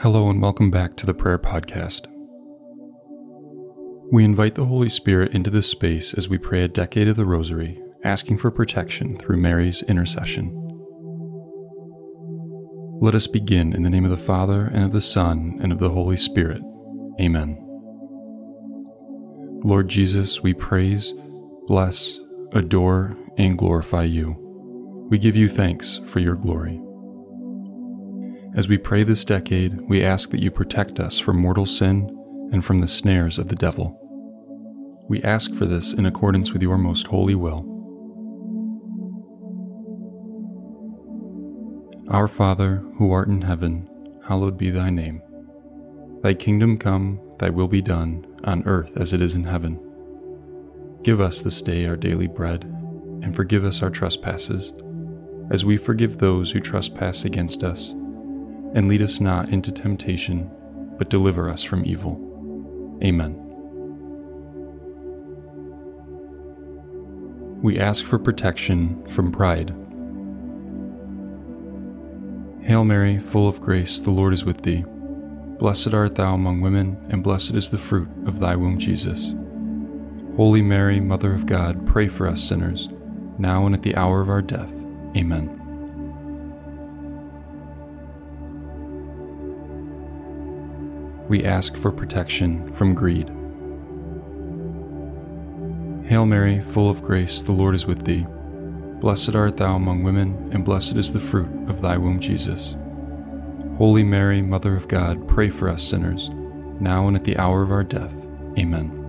Hello, and welcome back to the Prayer Podcast. We invite the Holy Spirit into this space as we pray a decade of the Rosary, asking for protection through Mary's intercession. Let us begin in the name of the Father, and of the Son, and of the Holy Spirit. Amen. Lord Jesus, we praise, bless, adore, and glorify you. We give you thanks for your glory. As we pray this decade, we ask that you protect us from mortal sin and from the snares of the devil. We ask for this in accordance with your most holy will. Our Father, who art in heaven, hallowed be thy name. Thy kingdom come, thy will be done, on earth as it is in heaven. Give us this day our daily bread, and forgive us our trespasses, as we forgive those who trespass against us and lead us not into temptation, but deliver us from evil. Amen. We ask for protection from pride. Hail Mary, full of grace, the Lord is with thee. Blessed art thou among women, and blessed is the fruit of thy womb, Jesus. Holy Mary, Mother of God, pray for us sinners, now and at the hour of our death. Amen. We ask for protection from greed. Hail Mary, full of grace, the Lord is with thee. Blessed art thou among women, and blessed is the fruit of thy womb, Jesus. Holy Mary, Mother of God, pray for us sinners, now and at the hour of our death. Amen.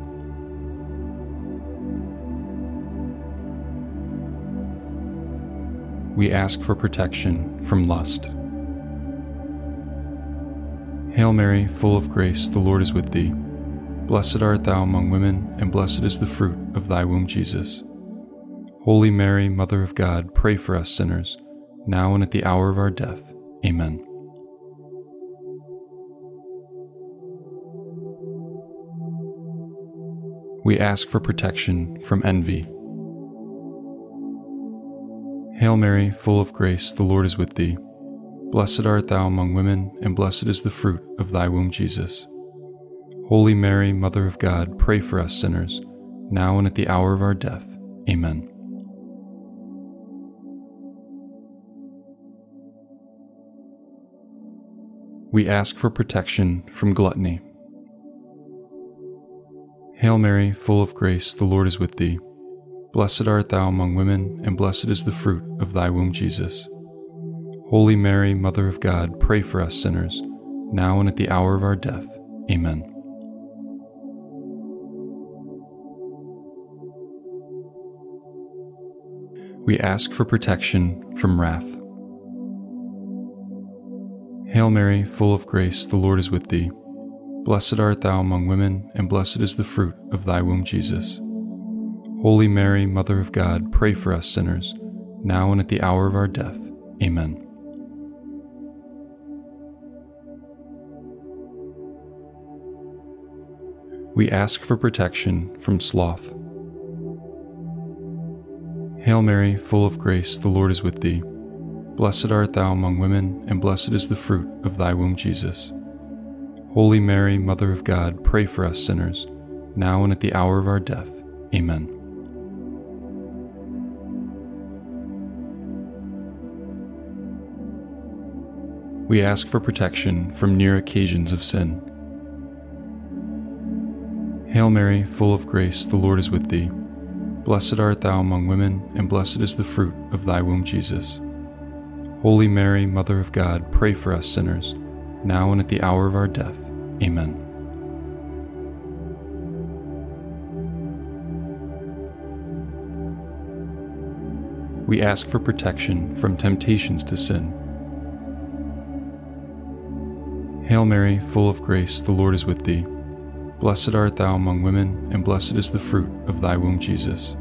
We ask for protection from lust. Hail Mary, full of grace, the Lord is with thee. Blessed art thou among women, and blessed is the fruit of thy womb, Jesus. Holy Mary, Mother of God, pray for us sinners, now and at the hour of our death. Amen. We ask for protection from envy. Hail Mary, full of grace, the Lord is with thee. Blessed art thou among women, and blessed is the fruit of thy womb, Jesus. Holy Mary, Mother of God, pray for us sinners, now and at the hour of our death. Amen. We ask for protection from gluttony. Hail Mary, full of grace, the Lord is with thee. Blessed art thou among women, and blessed is the fruit of thy womb, Jesus. Holy Mary, Mother of God, pray for us sinners, now and at the hour of our death. Amen. We ask for protection from wrath. Hail Mary, full of grace, the Lord is with thee. Blessed art thou among women, and blessed is the fruit of thy womb, Jesus. Holy Mary, Mother of God, pray for us sinners, now and at the hour of our death. Amen. We ask for protection from sloth. Hail Mary, full of grace, the Lord is with thee. Blessed art thou among women, and blessed is the fruit of thy womb, Jesus. Holy Mary, Mother of God, pray for us sinners, now and at the hour of our death. Amen. We ask for protection from near occasions of sin. Hail Mary, full of grace, the Lord is with thee. Blessed art thou among women, and blessed is the fruit of thy womb, Jesus. Holy Mary, Mother of God, pray for us sinners, now and at the hour of our death. Amen. We ask for protection from temptations to sin. Hail Mary, full of grace, the Lord is with thee. Blessed art thou among women, and blessed is the fruit of thy womb, Jesus.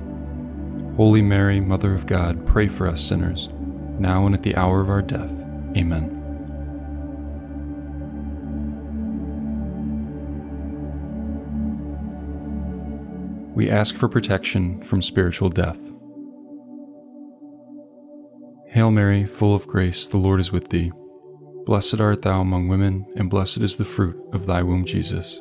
Holy Mary, Mother of God, pray for us sinners, now and at the hour of our death. Amen. We ask for protection from spiritual death. Hail Mary, full of grace, the Lord is with thee. Blessed art thou among women, and blessed is the fruit of thy womb, Jesus.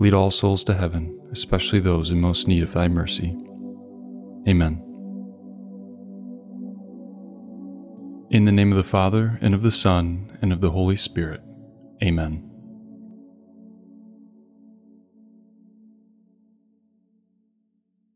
lead all souls to heaven, especially those in most need of thy mercy. Amen. In the name of the Father, and of the Son, and of the Holy Spirit. Amen.